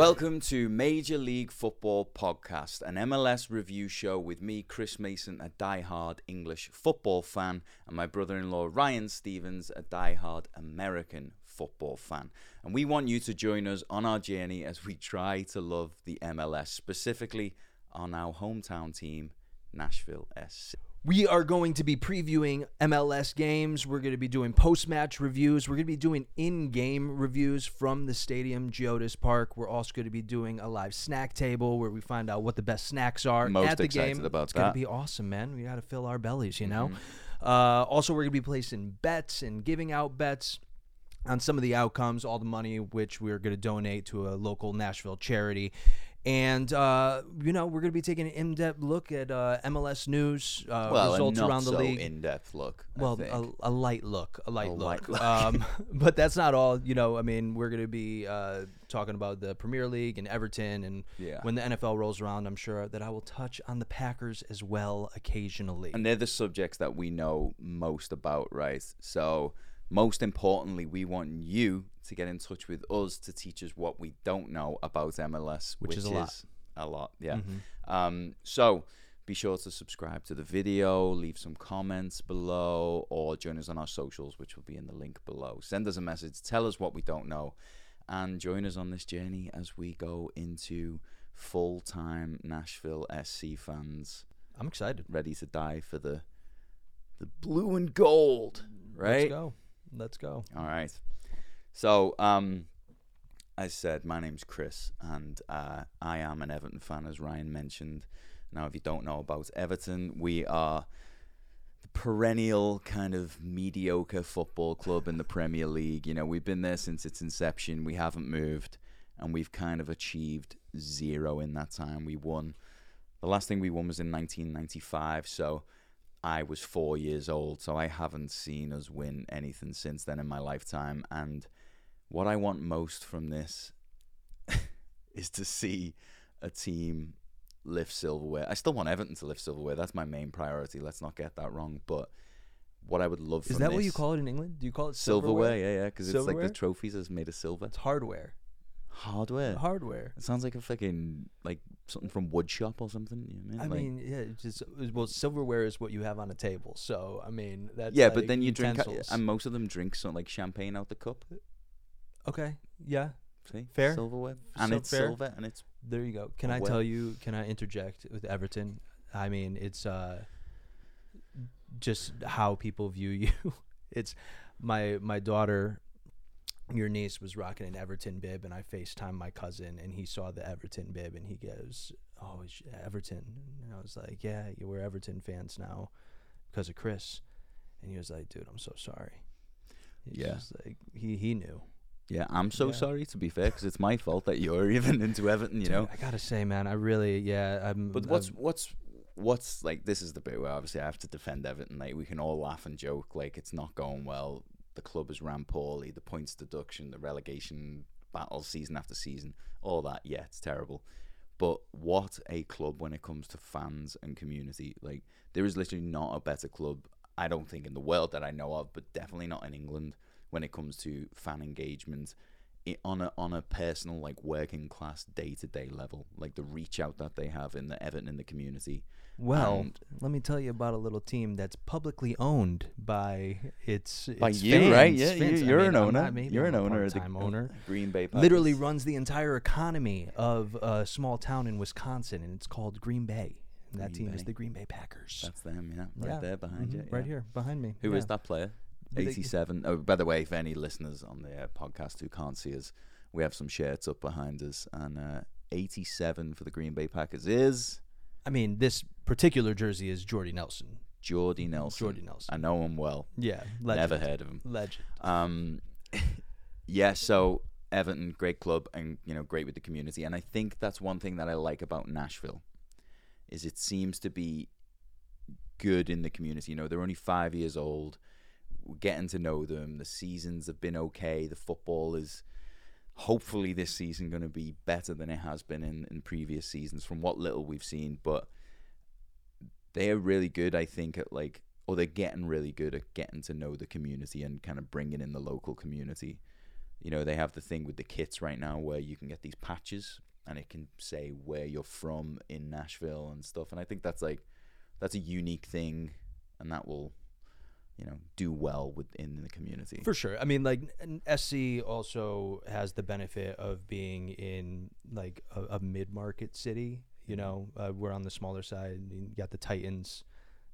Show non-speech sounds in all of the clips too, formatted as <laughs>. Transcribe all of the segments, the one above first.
Welcome to Major League Football Podcast, an MLS review show with me, Chris Mason, a die-hard English football fan, and my brother in law, Ryan Stevens, a die-hard American football fan. And we want you to join us on our journey as we try to love the MLS, specifically on our hometown team, Nashville SC. We are going to be previewing MLS games. We're going to be doing post match reviews. We're going to be doing in game reviews from the stadium, Geodis Park. We're also going to be doing a live snack table where we find out what the best snacks are Most at the excited game. about it's going to be awesome, man. We got to fill our bellies, you know? Mm-hmm. Uh, also, we're going to be placing bets and giving out bets on some of the outcomes, all the money which we're going to donate to a local Nashville charity. And, uh, you know, we're going to be taking an in depth look at uh, MLS news, uh, Well, results not around the so league. in-depth look. I Well, a, a light look, a light A look. light look. Um, <laughs> <laughs> but that's not all. You know, I mean, we're going to be uh, talking about the Premier League and Everton, and Yeah. when the NFL rolls around, I'm sure that I will touch on the Packers as well occasionally. and they're the subjects that we know most about, right? So, most importantly, we want you to get in touch with us to teach us what we don't know about MLS, Which is a lot. Mm-hmm. a lot, yeah. Um, so, be sure to subscribe to the video, leave some comments below, or join us on our socials, which will be in the link below. Send us a message, tell us what we don't know, and join us on this journey as we go into full time Nashville SC fans I'm excited. ready to die for the the blue and gold, right? Let's go. Let's go. All right. So, um, as said, my name's Chris, and uh, I am an Everton fan, as Ryan mentioned. Now, if you don't know about Everton, we are the perennial kind of mediocre football club in the Premier League. You know, we've been there since its inception. We haven't moved, and we've kind of achieved zero in that time. We won. The last thing we won was in 1995, so I was four years old, so I haven't seen us win anything since then in my lifetime. And what I want most from this <laughs> is to see a team lift silverware. I still want Everton to lift silverware. That's my main priority. Let's not get that wrong. But what I would love Is that what you call it in England? Do you call it silverware? silverware? Yeah, yeah, because it's like the trophies is made of silver. It's hardware. Hardware. Hardware. It sounds like a fucking like something from wood shop or something. You know I Like- mean, yeah, just well, silverware is what you have on a table. So I mean, that's yeah, like but then you drink, and most of them drink something like champagne out the cup. Okay, yeah, See, Fair. silverware, and So it's fair. silver, and it's There you go. Can I Well- tell you? Can I interject with Everton? I mean, it's uh, just how people view <laughs> you. it's my my daughter, your niece was rocking an Everton bib, and I Facetime my cousin, and he saw the Everton bib, and he goes, "Oh, it's Everton." And I was like, "Yeah, you we're Everton fans now because of Chris," and he was like, "Dude, I'm so sorry." He's Yeah. just like he he knew. Yeah. I'm so Yeah. sorry to be fair, because it's my fault that you're <laughs> even into Everton. You Dude, know, I gotta say, man, I really, yeah, I'm. But what's I'm- what's what's like this is the bit where obviously I have to defend Everton. Like we can all laugh and joke like it's not going well. The club has ran poorly. The points deduction, the relegation battle, season after season, all that. Yeah, it's terrible. But what a club when it comes to fans and community. Like there is literally not a better club. I don't think in the world that I know of, but definitely not in England when it comes to fan engagement i on a on a personal like working class day to day level, like the reach out that they have in the Everton in the community. Well, And- let me tell you about a little team that's publicly owned by its By its you, fans, right? Yeah, fans. you, mean, an owner. not- maybe you're an owner. the- owner. Green Bay. Packers. Literally runs the entire economy of a small town in Wisconsin, and it's called Green Bay. And that Green team is the Green Bay Packers. That's them. Yeah, right Yeah. there behind you. Mhm, Right yeah. here, behind me. Who is yeah. that player? But they- 87. Oh, by the way, for any listeners on the uh, podcast who can't see us, we have some shirts up behind us, and uh, 87 for the Green Bay Packers is I mean, this particular jersey is Jordy Nelson. Jordy Nelson. Jordy Nelson. I know him well. Yeah, Never heard of him. Legend. Um, <laughs> yeah, so Everton, great club, and you know, great with the community. And I think that's one thing that I like about Nashville, is it seems to be good in the community. You know, they're only five years old. We're getting to know them. The seasons have been okay. The football is hopefully this season going to be better than it has been in, in previous seasons from what little we've seen. But they are really good, I think, at like, or they're getting really good at getting to know the community and kind of bringing in the local community. you know, they have the thing with the kits right now where you can get these patches and it can say where you're from in Nashville and stuff. And I think that's like that's a unique thing, and that will, you know, do well within the community. For sure. I mean, like SC also has the benefit of being in like a, a mid-market city. You know, uh, we're on the smaller side. You got the Titans,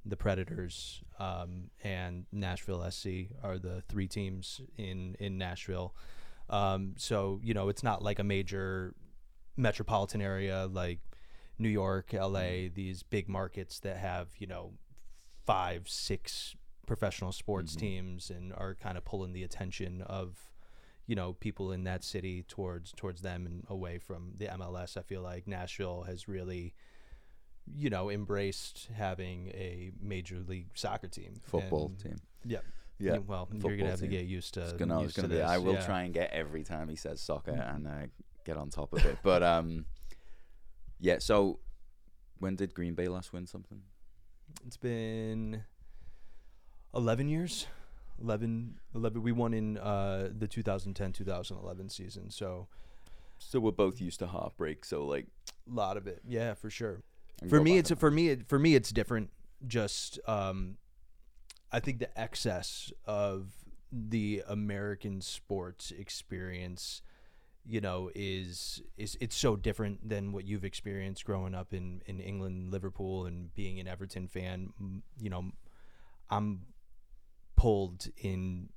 the Predators, um, and Nashville SC are the three teams in in Nashville. Um, so you know, it's not like a major metropolitan area like New York, LA, these big markets that have you know five, six professional sports Mhm. teams and are kind of pulling the attention of you know people in that city towards towards them and away from the MLS. I feel like Nashville has really you know embraced having a major league soccer team, Football And- team. Yeah, Yeah. Well, you're gonna have to get used to. It's gonna, used it's gonna to be. I will yeah. try and get every time he says soccer and uh, get on top of it. But um, yeah. So, when did Green Bay last win something? It's been 11 years. 11, 11 we won in uh, the 2010-2011 season. So So we're both used to heartbreak. So like, a lot of it. Yeah, for sure. For me it's on- for me it, for me it's different. Just um I think the excess of the American sports experience you know is is it's so different than what you've experienced growing up in in England, Liverpool and being an Everton fan. You know, I'm pulled in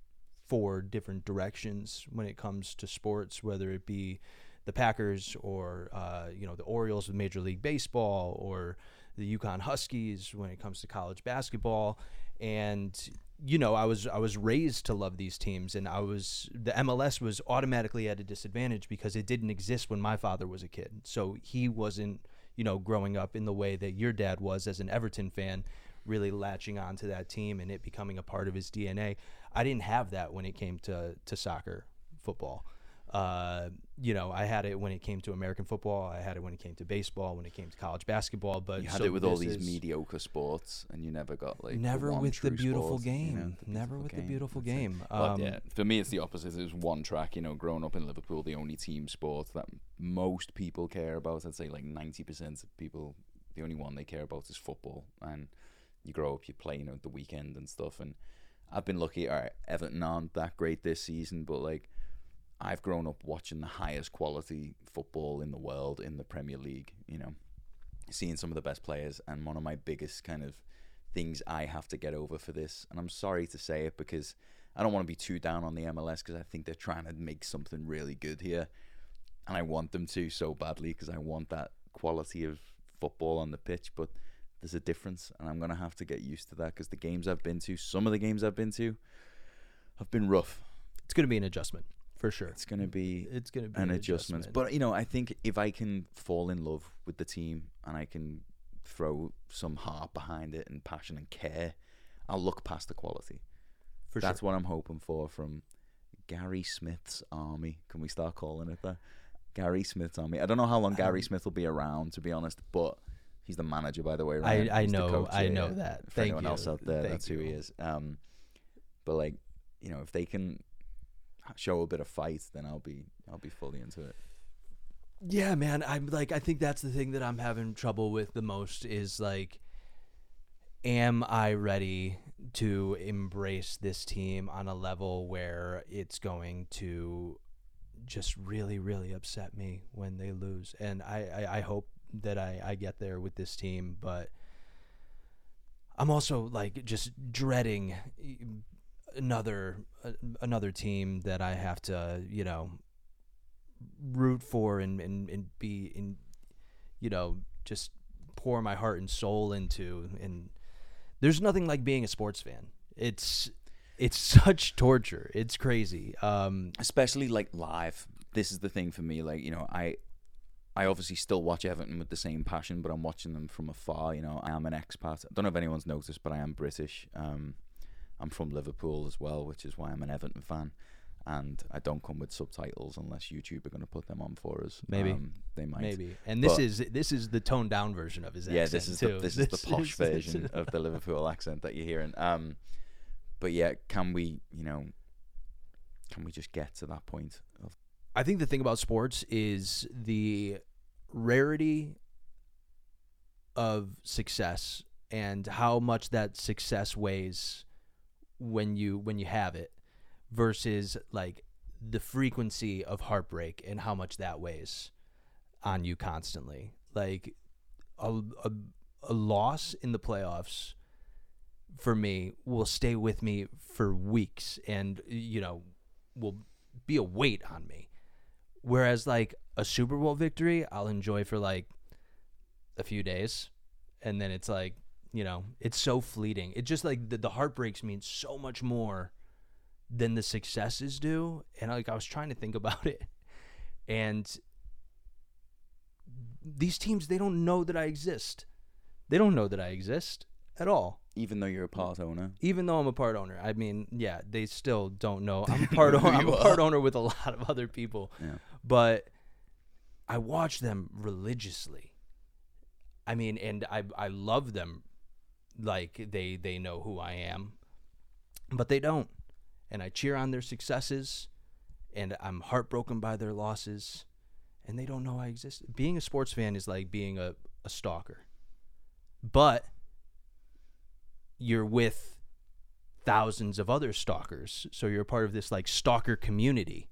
four different directions when it comes to sports, whether it be the Packers or uh, you know the Orioles with Major League Baseball or the UConn Huskies when it comes to college basketball. And you know, I was I was raised to love these teams, and I was the MLS was automatically at a disadvantage because it didn't exist when my father was a kid. So he wasn't you know growing up in the way that your dad was as an Everton fan really latching on to that team and it becoming a part of his DNA. I didn't have that when it came to to soccer, football. Uh, you know, I had it when it came to American football. I had it when it came to baseball. When it came to college basketball. But you had so it with all these mediocre sports, and you never got like never one with the beautiful sport, you game. know, the never beautiful with the beautiful That's game. But Um, yeah, for me, it's the opposite. It was one track. You know, growing up in Liverpool, the only team sport that most people care about. I'd say like ninety percent of people, the only one they care about is football. And you grow up, you play, you know, the weekend and stuff. And I've been lucky. All right, Everton aren't that great this season, but like I've grown up watching the highest quality football in the world in the Premier League. You know, seeing some of the best players, and one of my biggest kind of things I have to get over for this. And I'm sorry to say it because I don't want to be too down on the MLS because I think they're trying to make something really good here and I want them to so badly because I want that quality of football on the pitch. But there's a difference, and I'm gonna have to get used to that because the games I've been to, some of the games I've been to, have been rough. it's going to be an adjustment for sure. It's gonna be It's going to be an adjustment. But you know, I think if I can fall in love with the team and I can throw some heart behind it and passion and care, I'll look past the quality. for That's sure. what I'm hoping for from Gary Smith's army. Can we start calling it that? Gary Smith's army. I don't know how long Gary Um, Smith will be around, to be honest, but he's the manager, by the way. I, Ryan. I He's know I yeah, know that. For Thank anyone you. else out there, Thank that's who he is. Um, but like, you know, if they can show a bit of fight, then I'll be I'll be fully into it. Yeah, man. I'm like, I think that's the thing that I'm having trouble with the most is like, am I ready to embrace this team on a level where it's going to just really, really upset me when they lose? And I, I, I hope that I, I get there with this team, but I'm also like just dreading another another team that I have to, you know, root for and, and, and be in you know just pour my heart and soul into and there's nothing like being a sports fan it's it's <laughs> such torture it's crazy um especially like live. This is the thing for me. Like you know, I I obviously still watch Everton with the same passion, but I'm watching them from afar. You know, I am an expat. I don't know if anyone's noticed, but I am British. Um, I'm from Liverpool as well, which is why I'm an Everton fan. And I don't come with subtitles unless YouTube are going to put them on for us. Maybe. um, they might. maybe and this But- is this is the toned down version of his yeah, accent this is too. the this is the posh is- <laughs> version of the Liverpool accent that you're hearing. Um, but yeah, can we, you know, can we just get to that point of I think the thing about sports is the rarity of success and how much that success weighs when you when you have it versus like the frequency of heartbreak and how much that weighs on you constantly. Like a, a, a loss in the playoffs for me will stay with me for weeks and you know will be a weight on me. Whereas like a Super Bowl victory, I'll enjoy for like a few days, and then it's like you know it's so fleeting. It just like the, the heartbreaks mean so much more than the successes do. And like I was trying to think <laughs> about it, and these teams they don't know that I exist. They don't know that I exist at all even though you're a part owner? even though I'm a part owner, I mean, yeah, they still don't know. I'm part owner. I'm a part owner with a <laughs> lot of other people, Yeah. but I watch them religiously. I mean, and I I love them, like they they know who I am, but they don't, and I cheer on their successes, and I'm heartbroken by their losses, and they don't know I exist. Being a sports fan is like being a, a stalker, but you're with thousands of other stalkers. So you're part of this like stalker community.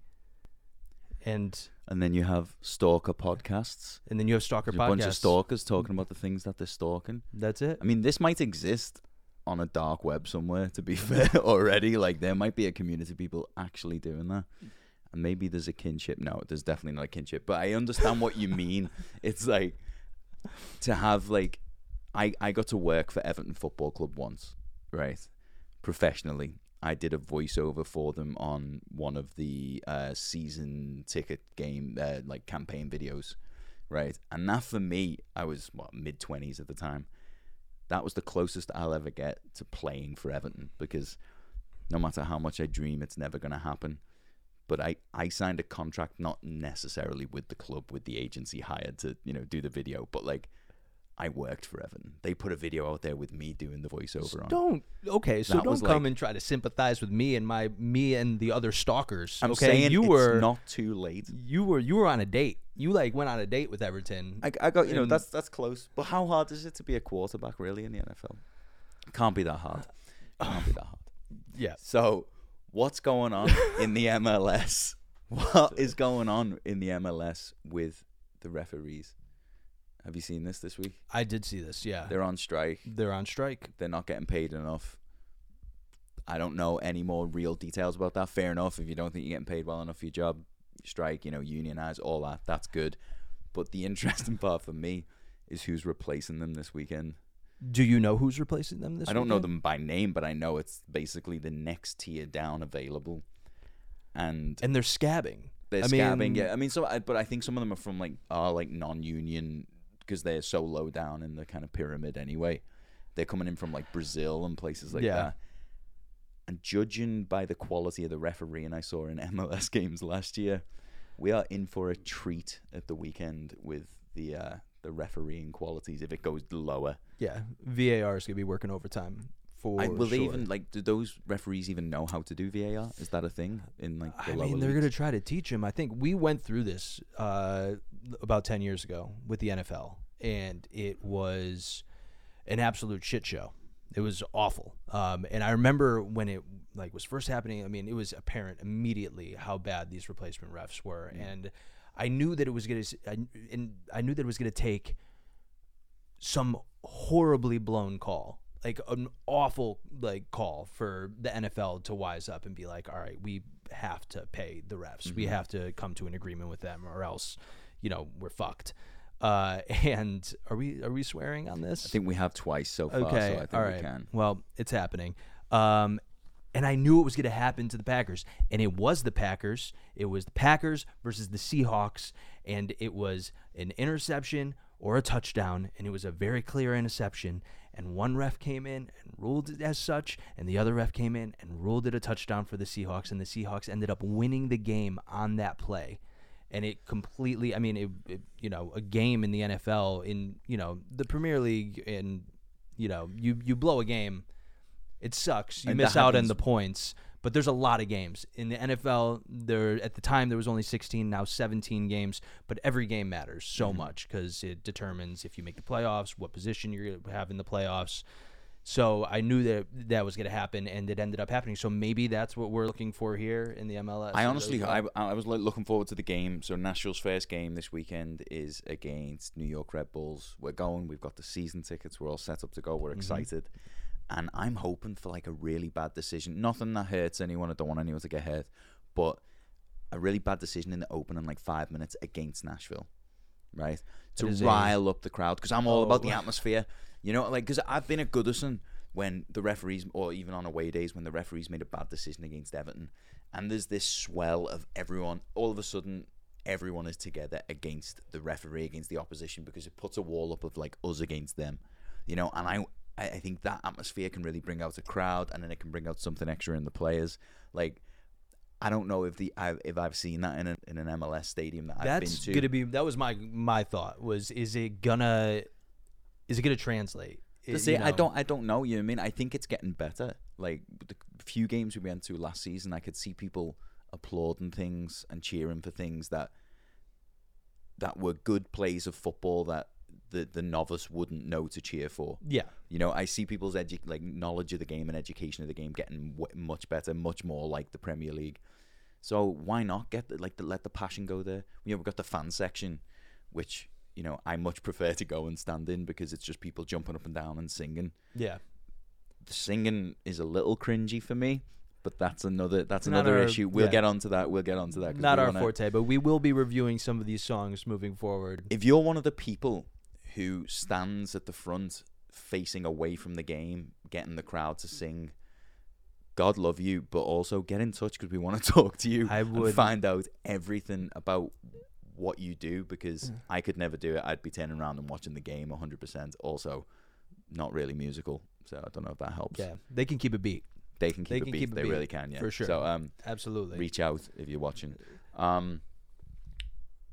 And And then you have stalker podcasts. and then you have stalker There's a podcasts. bunch of stalkers talking about the things that they're stalking. That's it. I mean, this might exist on a dark web somewhere. To be <laughs> fair, already, like there might be a community of people actually doing that, and maybe there's a kinship. No, there's definitely not a kinship. But I understand what you mean. <laughs> It's like to have like, I I got to work for Everton Football Club once, right? Professionally, I did a voiceover for them on one of the uh, season ticket game uh, like campaign videos, right? And that for me, I was what mid twenties at the time. That was the closest I'll ever get to playing for Everton because no matter how much I dream, it's never going to happen. But I, I signed a contract not necessarily with the club, with the agency hired to you know do the video, but like I worked for Everton. They put a video out there with me doing the voiceover on. Don't okay, so That don't was come like- and try to sympathize with me and my me and the other stalkers. I'm okay, saying you it's were not too late. you were you were on a date. You like went on a date with Everton. I, I got you know that's that's close. But how hard is it to be a quarterback really in the NFL? Can't be that hard. Can't be that hard. <sighs> yeah. So, what's going on in the MLS? <laughs> What is going on in the MLS with the referees? Have you seen this this week? I did see this. Yeah. They're on strike. They're on strike. They're not getting paid enough. I don't know any more real details about that. Fair enough. If you don't think you're getting paid well enough for your job, strike, you know, unionize, all that. That's good. But the <laughs> interesting part for me is who's replacing them this weekend. Do you know who's replacing them this weekend? I don't know them by name, but I know it's basically the next tier down available. And And they're scabbing. they're I scabbing. mean- yeah, I mean, so I, but I think some of them are from like are like non-union because they're so low down in the kind of pyramid anyway. They're coming in from like Brazil and places like Yeah. that. And judging by the quality of the refereeing I saw in <laughs> MLS games last year, we are in for a treat at the weekend with the uh, the refereeing qualities if it goes lower. Yeah. VAR is gonna be working overtime for I, will they sure. even like? Do those referees even know how to do VAR? Is that a thing in like the I mean, they're going to try to teach him. I think we went through this uh, about 10 years ago with the NFL, and it was an absolute shit show. It was awful. Um, and I remember when it like was first happening, I mean, it was apparent immediately how bad these replacement refs were. And I knew that it was going to, and I knew that it was going to take some horribly blown call like an awful like call for the NFL to wise up and be like all right we have to pay the refs. We have to come to an agreement with them or else you know we're fucked. Uh <laughs> and are we are we swearing on this? I think we have twice so far, okay so I think all we can. well it's happening. Um and I knew it was going to happen to the Packers, and it was the Packers. It was the Packers versus the Seahawks, and it was an interception or a touchdown, and it was a very clear interception. And one ref came in and ruled it as such, and the other ref came in and ruled it a touchdown for the Seahawks, and the Seahawks ended up winning the game on that play. And it completely, I mean, it, it you know, a game in the NFL, in you know the Premier League, and you know, you you blow a game, it sucks. You And miss out on the points, But there's a lot of games in the NFL. There at the time there was only 16, now 17 games. But every game matters so Mm-hmm. much because it determines if you make the playoffs, what position you're going to have in the playoffs. So I knew that that was going to happen, and it ended up happening. So maybe that's what we're looking for here in the MLS. I honestly. I, I was looking forward to the game. So Nashville's first game this weekend is against New York Red Bulls. We're going. We've got the season tickets. We're all set up to go. We're excited, and I'm hoping for like a really bad decision. Nothing that hurts anyone. I don't want anyone to get hurt, but a really bad decision in the opening like five minutes against Nashville, right? To rile up the crowd because I'm all about the Oh. atmosphere. You know, like because I've been at Goodison when the referees, or even on away days when the referees made a bad decision against Everton, and there's this swell of everyone. All of a sudden, everyone is together against the referee, against the opposition, because it puts a wall up of like us against them. You know, and I, I I think that atmosphere can really bring out a crowd, and then it can bring out something extra in the players. Like, I don't know if the I've, if I've seen that in, a, in an MLS stadium that I've been to. gonna be that was my my thought was is it gonna is it gonna translate? It- say, you I don't, I don't know. You know what I mean? I think it's getting better. Like the few games we went to last season, I could see people applauding things and cheering for things that that were good plays of football that the the novice wouldn't know to cheer for. Yeah, You know, I see people's edu- like knowledge of the game and education of the game getting w- much better, much more like the Premier League. So why not get the, like the, let the passion go there? You know, we've got the fan section, which you know I much prefer to go and stand in because it's just people jumping up and down and singing. yeah. The singing is a little cringy for me, but that's another that's Not another our- issue. We'll yeah. get onto that. We'll get onto that. Not our wanna- forte, but we will be reviewing some of these songs moving forward. if you're one of the people who stands at the front facing away from the game getting the crowd to sing god love you but also get in touch because we want to <laughs> talk to you I and would- find out everything about what you do because Mm. i could never do it. I'd be turning around and watching the game 100% also not really musical so i don't know if that helps. Yeah, they can keep a beat. they can keep They a can beat. keep a they beat, really can yeah. for sure. so um Absolutely. reach out if you're watching. Um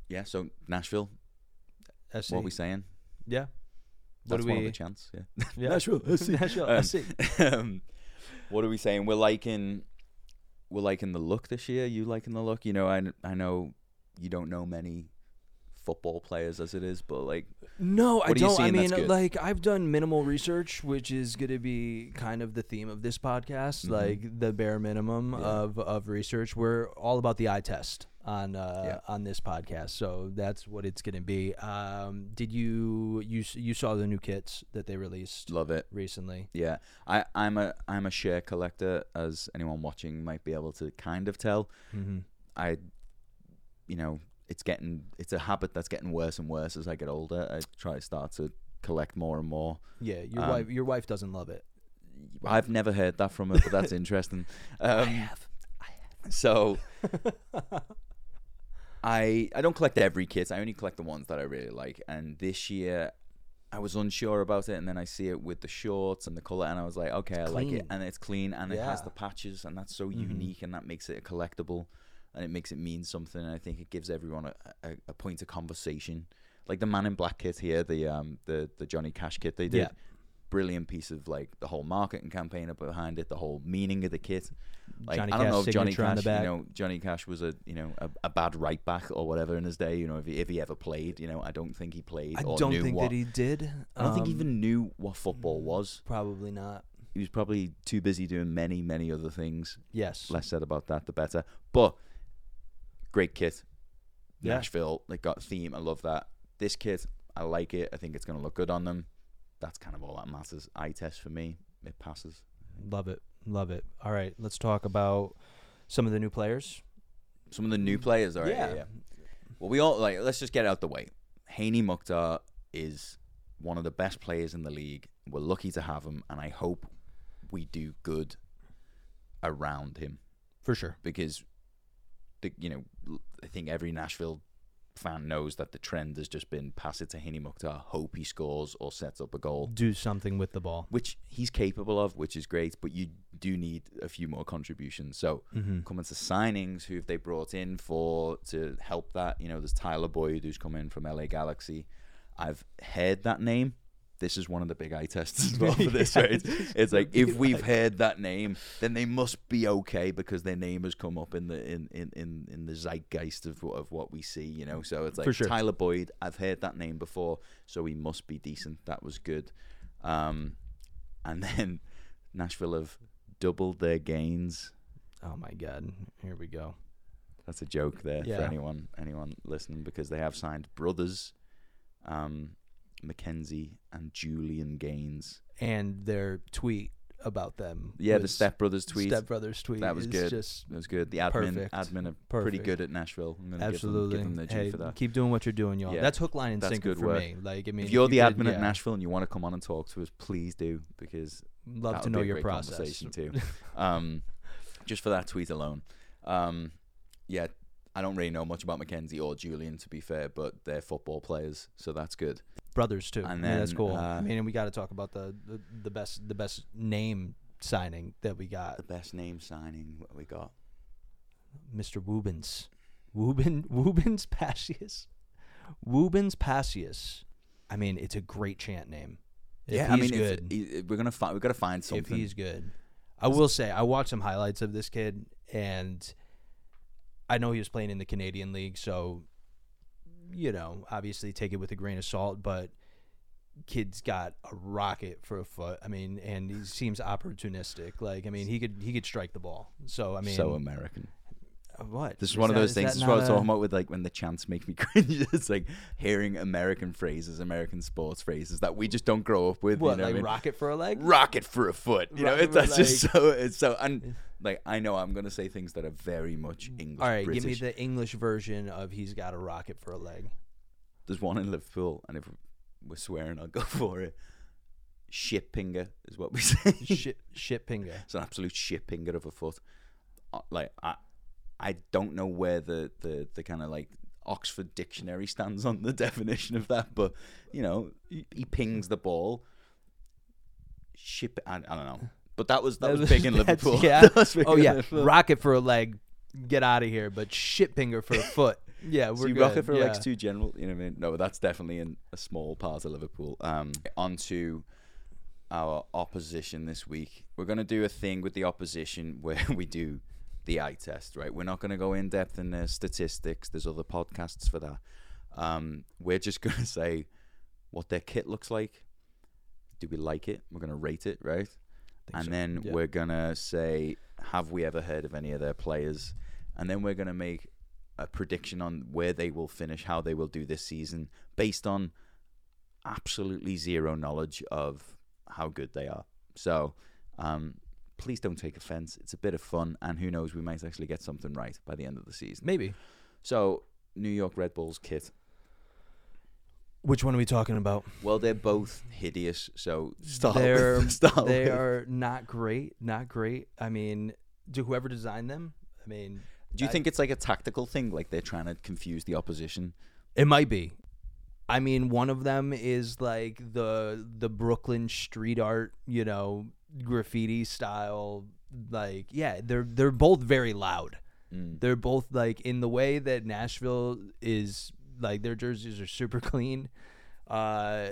yeah so nashville what are we saying Yeah. What That's do one we? of the chants. Yeah. <laughs> Yeah. Nashville, SC. <laughs> Nashville, Um, SC. um, <laughs> what are we saying? We're liking, we're liking the look this year. You liking the look? You know, I I know you don't know many football players as it is, but like, No, I are don't. I mean, like I've done minimal research, which is going to be kind of the theme of this podcast, Mhm. like the bare minimum Yeah. of of research. We're all about the eye test on uh, Yeah. on this podcast, so that's what it's going to be. Um, did you you you saw the new kits that they released love it. recently? Yeah, I I'm a I'm a share collector, as anyone watching might be able to kind of tell. Mm-hmm. I, you know, it's getting it's a habit that's getting worse and worse as I get older. I try to start to collect more and more. Yeah, your Um, wife your wife doesn't love it. I've never heard that from her, but that's <laughs> interesting. Um, So <laughs> I I don't collect every kit. I only collect the ones that I really like. And this year I was unsure about it and then I see it with the shorts and the color and I was like, okay, I like it and it's clean and it has the patches and that's so Mhm. unique and that makes it a collectible and it makes it mean something. And I think it gives everyone a, a, a point of conversation. Like the Man in Black kit here, the um the the Johnny Cash kit they did. Yeah. Brilliant piece of like the whole marketing campaign up behind it, the whole meaning of the kit. Like Johnny I don't Cash know if Johnny Cash, you know, Johnny Cash was a you know a, a bad right back or whatever in his day. You know, if he, if he ever played, you know, I don't think he played. I or don't knew think what, that he did. I don't think he Um, even knew what football was. Probably not. He was probably too busy doing many many other things. Yes. Less said about that, the better. But great kit, Yeah. Nashville. They got theme. I love that. This kit, I like it. I think it's gonna look good on them. That's kind of all that matters. Eye test for me. It passes. Love it. Love it. All right, let's talk about some of the new players. Some of the new players, all right. yeah. yeah. Well, we all like. Let's just get out the way. Hany Mukhtar is one of the best players in the league. We're lucky to have him, and I hope we do good around him For sure. because the you know I think every Nashville fan knows that the trend has just been pass it to Hany Mukhtar, hope he scores or sets up a goal, Do something with the ball. which he's capable of, which is great. But you do need a few more contributions. So Mm-hmm. coming to signings who have they brought in for to help that you know there's tyler boyd who's come in from la galaxy i've heard that name this is one of the big eye tests as <laughs> well for this. Right? It's, it's like if <laughs> we've heard that name, then they must be okay because their name has come up in the in in in, in the zeitgeist of what- of what we see. You know, so it's like sure. Tyler Boyd. I've heard that name before, so he must be decent. That was good. Um, and <laughs> then Nashville have doubled their gains. Oh my god, here we go. That's a joke there for anyone anyone listening because they have signed brothers, um, McKenzie and Julian Gaines. And their tweet about them. Yeah, the Step Brothers tweet. Step Brothers tweet. That was good. Just that was good. The admin Perfect. admin are pretty good at Nashville. I'm gonna absolutely. give them, give them hey, for that. keep doing what you're doing, y'all. Yeah. That's hook, line, and That's sinker for work. me. Like, I mean, if you're the you admin could- at yeah, Nashville and you want to come on and talk to us, please do because love to know your process. conversation too. um, just for that tweet alone. Um, yeah, I don't really know much about McKenzie or Julian to be fair, but they're football players, so that's good. Brothers too. And I mean, that's cool. uh, I mean, and we got to talk about the, the the best the best name signing that we got, The best name signing what we got. Mr. Woobens. Wooben <laughs> Woobens Pacius. Woobens Pacius. I mean, it's a great chant name. If yeah, I mean, good. we're gonna find. We've got to find something. if he's good. I will say I watched some highlights of this kid and I know he was playing in the Canadian League, so you know, obviously take it with a grain of salt, but kid's got a rocket for a foot. I mean, and he seems opportunistic. Like, I mean, he could he could strike the ball. So I mean, so American. What? This is Is one of those things. that This is what I was talking about with like when the chants make me <laughs> cringe. it's like hearing American phrases, American sports phrases that we just don't grow up with. What, you know what I like mean? rocket for a leg? rocket for a foot. You know, Rocket it, for, that's just so. It's so. And like, I know I'm gonna say things that are very much English. All right, British. give me the English version of he's got a rocket for a leg. There's one in Liverpool, and if we're swearing, I'll go <laughs> for it. Shit pinger is what we <laughs> say. shit, shit pinger. It's an absolute shit pinger of a foot. Uh, Like I, I don't know where the the the kind of like Oxford Dictionary stands on the <laughs> definition of that, but you know, he, pings the ball. Ship, I, I don't know, but that was that, was big in <laughs> Liverpool. Yeah. <laughs> That was big oh yeah, rocket for a leg, get out of here. But shit pinger for a foot. Yeah, we're See, good. rocket for yeah. legs too general. You know what I mean? No, that's definitely in a small part of Liverpool. Um, on to our opposition this week. We're gonna do a thing with the opposition where we do the eye test. Right? We're not gonna go in depth in the statistics. There's other podcasts for that. Um, we're just <laughs> gonna say what their kit looks like. Do we like it? We're gonna rate it, right? and so, then yeah. we're gonna say, have we ever heard of any of their players? And then we're gonna make a prediction on where they will finish, how they will do this season, based on absolutely zero knowledge of how good they are. So, um, please don't take offense. It's a bit of fun, and who knows, we might actually get something right by the end of the season. Maybe. So, New York Red Bulls kit. Which one are we talking about? Well, they're both hideous. So start They're with, <laughs> start they with- are not great. Not great. I mean, do whoever designed them? I mean, Do you I- think it's like a tactical thing, like they're trying to confuse the opposition? It might be. I mean, one of them is like the the Brooklyn street art, you know, graffiti style. Like, yeah, they're they're both very loud. Mm. They're both like in the way that Nashville is like their jerseys are super <laughs> clean. Uh,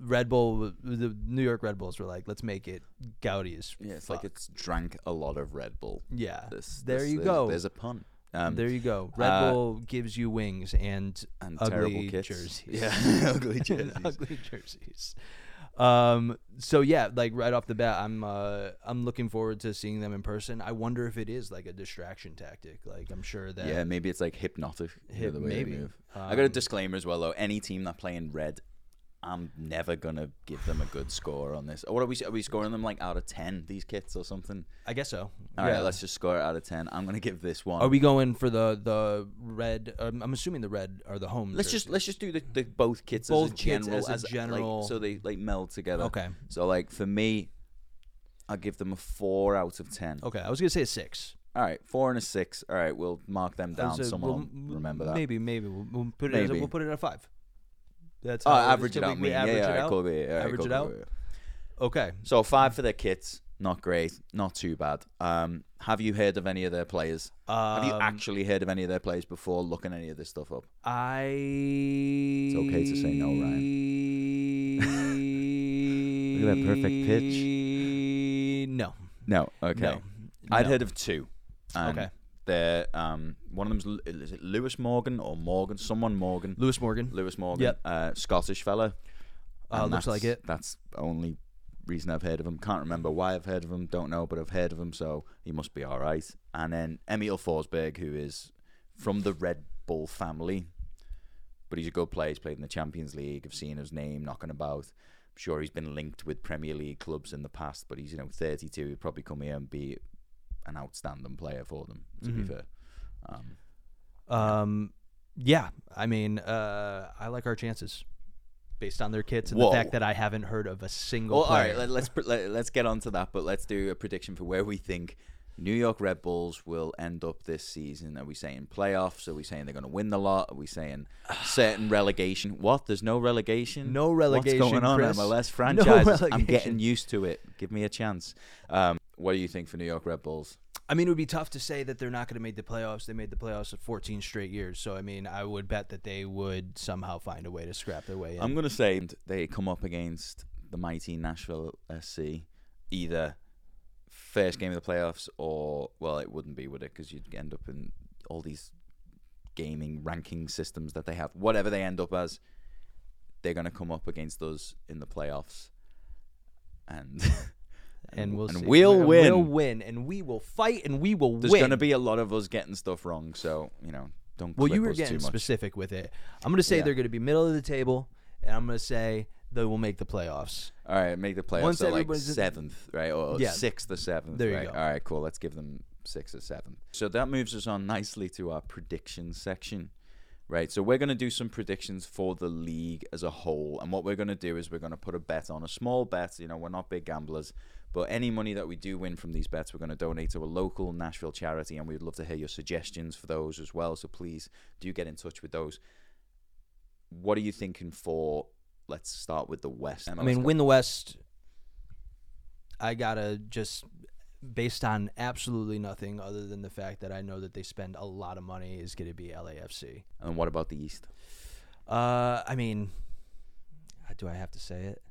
Red Bull, the New York Red Bulls were like, let's make it gaudy as Yeah, it's fuck. like it's drank a lot of Red Bull. yeah. This, there this- you there's- go. There's a pun. Um, there you go. Red uh, Bull gives you wings and and ugly terrible kits. jerseys. Yeah, <laughs> <laughs> ugly jerseys. <laughs> ugly jerseys. Um. So yeah, like right off the bat, I'm uh I'm looking forward to seeing them in person. I wonder if it is like a distraction tactic. Like I'm sure that Yeah, maybe it's like hypnotic. Hip- the way they maybe. move. I got a Um, disclaimer as well though. Any team that play in red, I'm never gonna give them a good score on this. Or what are we? Are we scoring them like out of ten? These kits or something? I guess so. All right, Yeah. let's just score it out of ten. I'm gonna give this one. Are we going for the the red? Um, I'm assuming the red are the home. Let's just let's just do the, the both kits Both as a kits general as a like, general- so they like meld together. Okay. So like for me, I'll give them a four out of ten. Okay. I was gonna say a six. All right, four and a six. All right, we'll mark them down. uh, Someone we'll- will remember that. Maybe maybe we'll, we'll put it. As a, we'll put it at a five. That's Oh, how average it so out. we- we yeah, average yeah, it all right, out? cool, yeah, yeah, Average cool, it cool, out? cool, yeah. Okay. So five for their kits, not great, not too bad. Um, have you heard of any of their players? Have you Um, actually heard of any of their players before looking any of this stuff up? I. It's okay to say no, Ryan. <laughs> Look at that perfect pitch. No. No. Okay. No. I'd no. heard of two. And Okay. They're um one of them's L- is it Lewis Morgan or Morgan? Someone Morgan. Lewis Morgan. Lewis Morgan. Yep. Uh, Scottish fella. Uh, And looks like it. That's only reason I've heard of him. Can't remember why I've heard of him. Don't know, but I've heard of him, so he must be all right. And then Emil Forsberg, who is from the Red Bull family, but he's a good player. He's played in the Champions League. I've seen his name knocking about. I'm sure he's been linked with Premier League clubs in the past, but he's you know 32. He'd probably come here and be an outstanding player for them. To Mhm. be fair. Um, Um, yeah. I mean, uh, I like our chances based on their kits and Whoa. the fact that I haven't heard of a single Well, player. right, let, let's pr- let, let's get on to that, but let's do a prediction for where we think New York Red Bulls will end up this season. Are we saying playoffs? Are we saying they're going to win the lot? Are we saying <sighs> certain relegation? What? There's no relegation. No relegation, What's going on, Chris. MLS <laughs> franchises? I'm getting used to it. Give me a chance. Um, what do you think for New York Red Bulls? I mean, it would be tough to say that they're not going to make the playoffs. They made the playoffs of 14 straight years. So, I mean, I would bet that they would somehow find a way to scrap their way in. I'm going to say they come up against the mighty Nashville SC, either first game of the playoffs or, well, it wouldn't be, would it? Because you'd end up in all these gaming ranking systems that they have. Whatever they end up as, they're going to come up against us in the playoffs. And. <laughs> and we'll and see. we'll And win. We'll win, and we will fight, and we will win. There's win. going to be a lot of us getting stuff wrong, so you know, don't. well, clip you were us getting too much. specific with it. I'm going to say Yeah. they're going to be middle of the table, and I'm going to say they will make the playoffs. All right, make the playoffs Once like everybody's- seventh, right, or Yeah. sixth or seventh. There you right? go. All right, cool. Let's give them sixth or seventh. So that moves us on nicely to our predictions section, right? So we're going to do some predictions for the league as a whole, and what we're going to do is we're going to put a bet on a small bet. You know, we're not big gamblers, but any money that we do win from these bets, we're going to donate to a local Nashville charity, and we'd love to hear your suggestions for those as well. So please do get in touch with those. What are you thinking for? Let's start with the West. I mean, win the West. I gotta just based on absolutely nothing other than the fact that I know that they spend a lot of money is going to be LAFC. And what about the East? Uh, I mean, do I have to say it?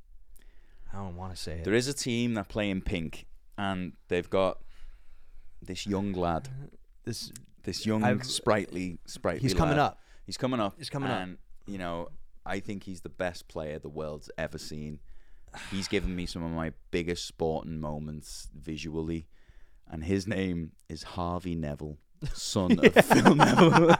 I don't want to say it. There is a team that play in pink, and they've got this young lad, this this young I've- sprightly, sprightly. he's coming up. He's coming up. He's coming up. and, you know, I think he's the best player the world's ever seen. He's given me some of my biggest sporting moments visually, and his name is Harvey Neville, son of <laughs> Phil Neville.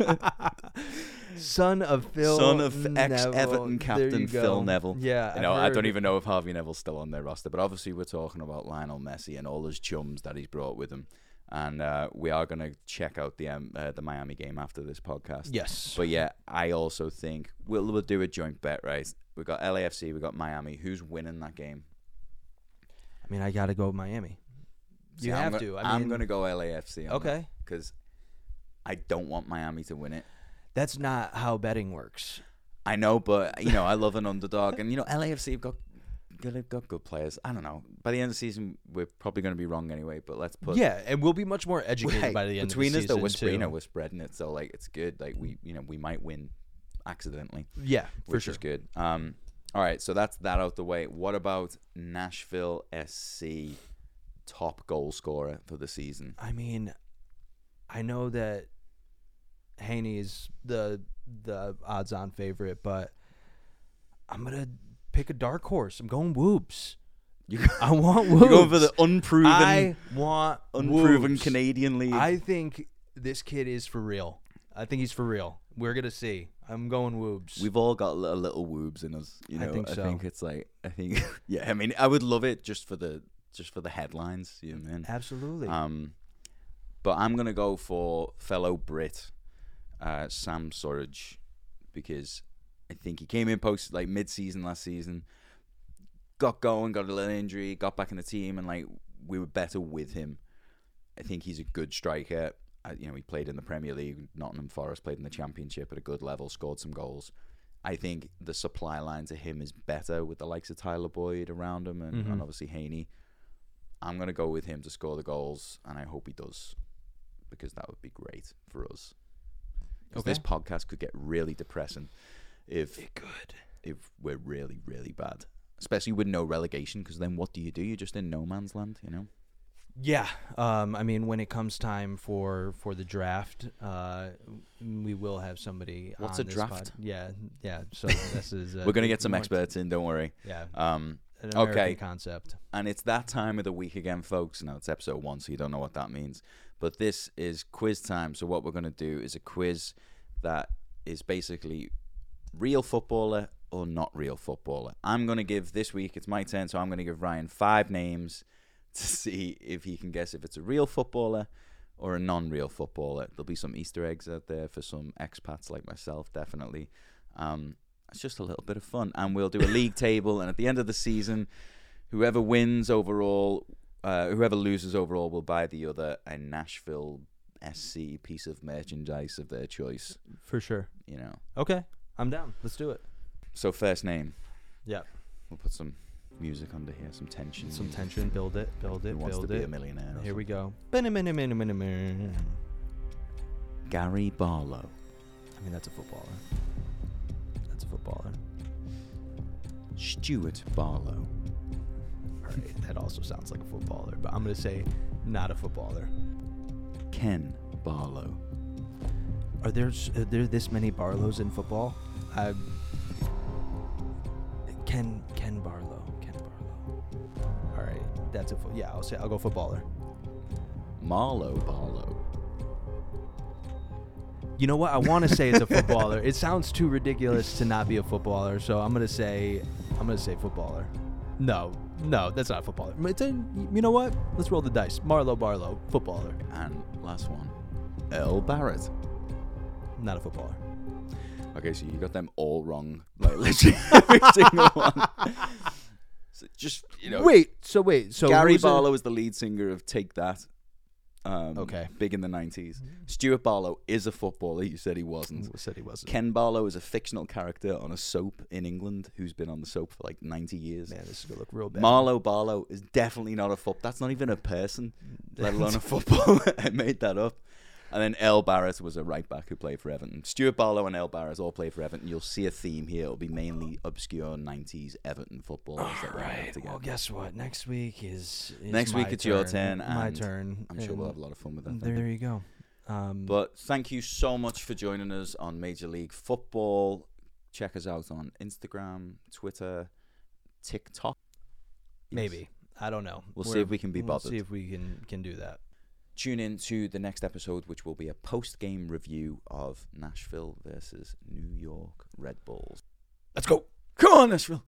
Son of Phil. Son of ex. Everton captain Phil. Neville. Yeah, You know, I don't even know if Harvey Neville's still on their roster, but obviously we're talking about Lionel Messi and all his chums that he's brought with him, and uh, we are going to check out the um, uh, the Miami game after this podcast. Yes. But yeah, I also think we'll we'll do a joint bet, right? we've got LAFC, we've got Miami. Who's winning that game? I mean, I got to go with Miami. You I'm have go- to. I I'm mean- going to go LAFC. Okay. Because I don't want Miami to win it. That's not how betting works. I know, but you know, I love an underdog, and you know, LAFC have got good, got good players. I don't know. By the end of the season, we're probably going to be wrong anyway. But let's put yeah, and we'll be much more educated Hey, by the end between of the us though, season we're spreading, you know, too. we're spreading it, so like it's good. Like we, you know, we might win accidentally, Yeah, for which sure. is good. Um, all right, so that's that out the way. What about Nashville SC top goal scorer for the season? I mean, I know that Hany is the the odds-on favorite, but I'm gonna pick a dark horse. I'm going Whoops. You, I want <laughs> you're Whoops. going for the unproven, I want unproven Whoops. Canadian league. I think this kid is for real. I think he's for real. We're gonna see. I'm going Whoops. We've all got a little, little woobs in us, you know. I think so. I think it's like I think, <laughs> yeah. I mean, I would love it just for the just for the headlines, you know what I mean? Absolutely. Um, but I'm gonna go for fellow Brit, uh, Sam Surridge, because I think he came in post like mid-season last season, got going, got a little injury, got back in the team, and like we were better with him. I think he's a good striker. Uh, you know, he played in the Premier League, Nottingham Forest, played in the Championship at a good level, scored some goals. I think the supply line to him is better with the likes of Tyler Boyd around him and, Mhm. and obviously Hany. I'm going to go with him to score the goals, and I hope he does because that would be great for us. 'Cause This podcast could get really depressing if it could. if we're really really bad. especially with no relegation. Because then what do you do? You're just in no man's land, you know. Yeah, um, I mean, when it comes time for for the draft, uh, we will have somebody. What's a draft? pod- Yeah, yeah. So <laughs> this is. Uh, We're gonna get some experts in. Don't worry. Yeah, Um, okay. concept. and it's that time of the week again, folks. Now it's episode one, so you don't know what that means. But this is quiz time. So what we're gonna do is a quiz that is basically real footballer or not real footballer. I'm gonna give this week. It's my turn, so I'm gonna give Ryan five names <laughs> to see if he can guess if it's a real footballer or a non-real footballer. There'll be some Easter eggs out there for some expats like myself, definitely. Um, it's just a little bit of fun, and we'll do a league table, and at the end of the season, whoever wins overall, uh, whoever loses overall, will buy the other a Nashville SC piece of merchandise of their choice. For sure. You know. Okay, I'm down. Let's do it. So first name, Yeah, we'll put some music under here, some tension. some tension. Build it. Build Who it. wants to Build be a millionaire? Here we go. Gary Barlow. I mean, that's a footballer. That's a footballer. Stuart Barlow. That also sounds like a footballer, but I'm gonna say not a footballer. Ken Barlow. Are there are there this many Barlows in football? I Ken Ken Barlow. Ken Barlow. All right, that's a fo- yeah. I'll say I'll go footballer. Marlow Barlow. You know what? I want to say it's a footballer. It sounds too ridiculous to not be a footballer, so I'm gonna say I'm gonna say footballer. No, no, that's not a footballer. It's a, you know what? Let's roll the dice. Marlow Barlow, footballer, And last one, Earl Barrett. not a footballer. Okay, so you got them all wrong. Like <laughs> literally every <laughs> single one. So just you know, wait, so wait, so Gary Barlow is the lead singer of Take That. Um, Okay. Big in the nineties. Stuart Barlow is a footballer. You said he wasn't. said he wasn't. Ken Barlow is a fictional character on a soap in England who's been on the soap for like ninety years. Man, this is gonna look real bad. Marlow Barlow is definitely not a football. That's not even a person, let <laughs> alone a footballer. <laughs> I made that up. And then Earl Barrett was a right back who played for Everton. Stuart Barlow and Earl Barrett all played for Everton. You'll see a theme here. It'll be mainly obscure '90s Everton footballers that Right. together. Well, guess what? Next week is, is Next week it's your turn, My turn. I'm sure we'll have a lot of fun with that. There, there you go. Um, But thank you so much for joining us on Major League Football. Check us out on Instagram, Twitter, TikTok. Yes. maybe I don't know. We'll see We're- if we can be bothered. we'll see if we can can do that. Tune in to the next episode, which will be a post game review of Nashville versus New York Red Bulls. Let's go. Come on, Nashville.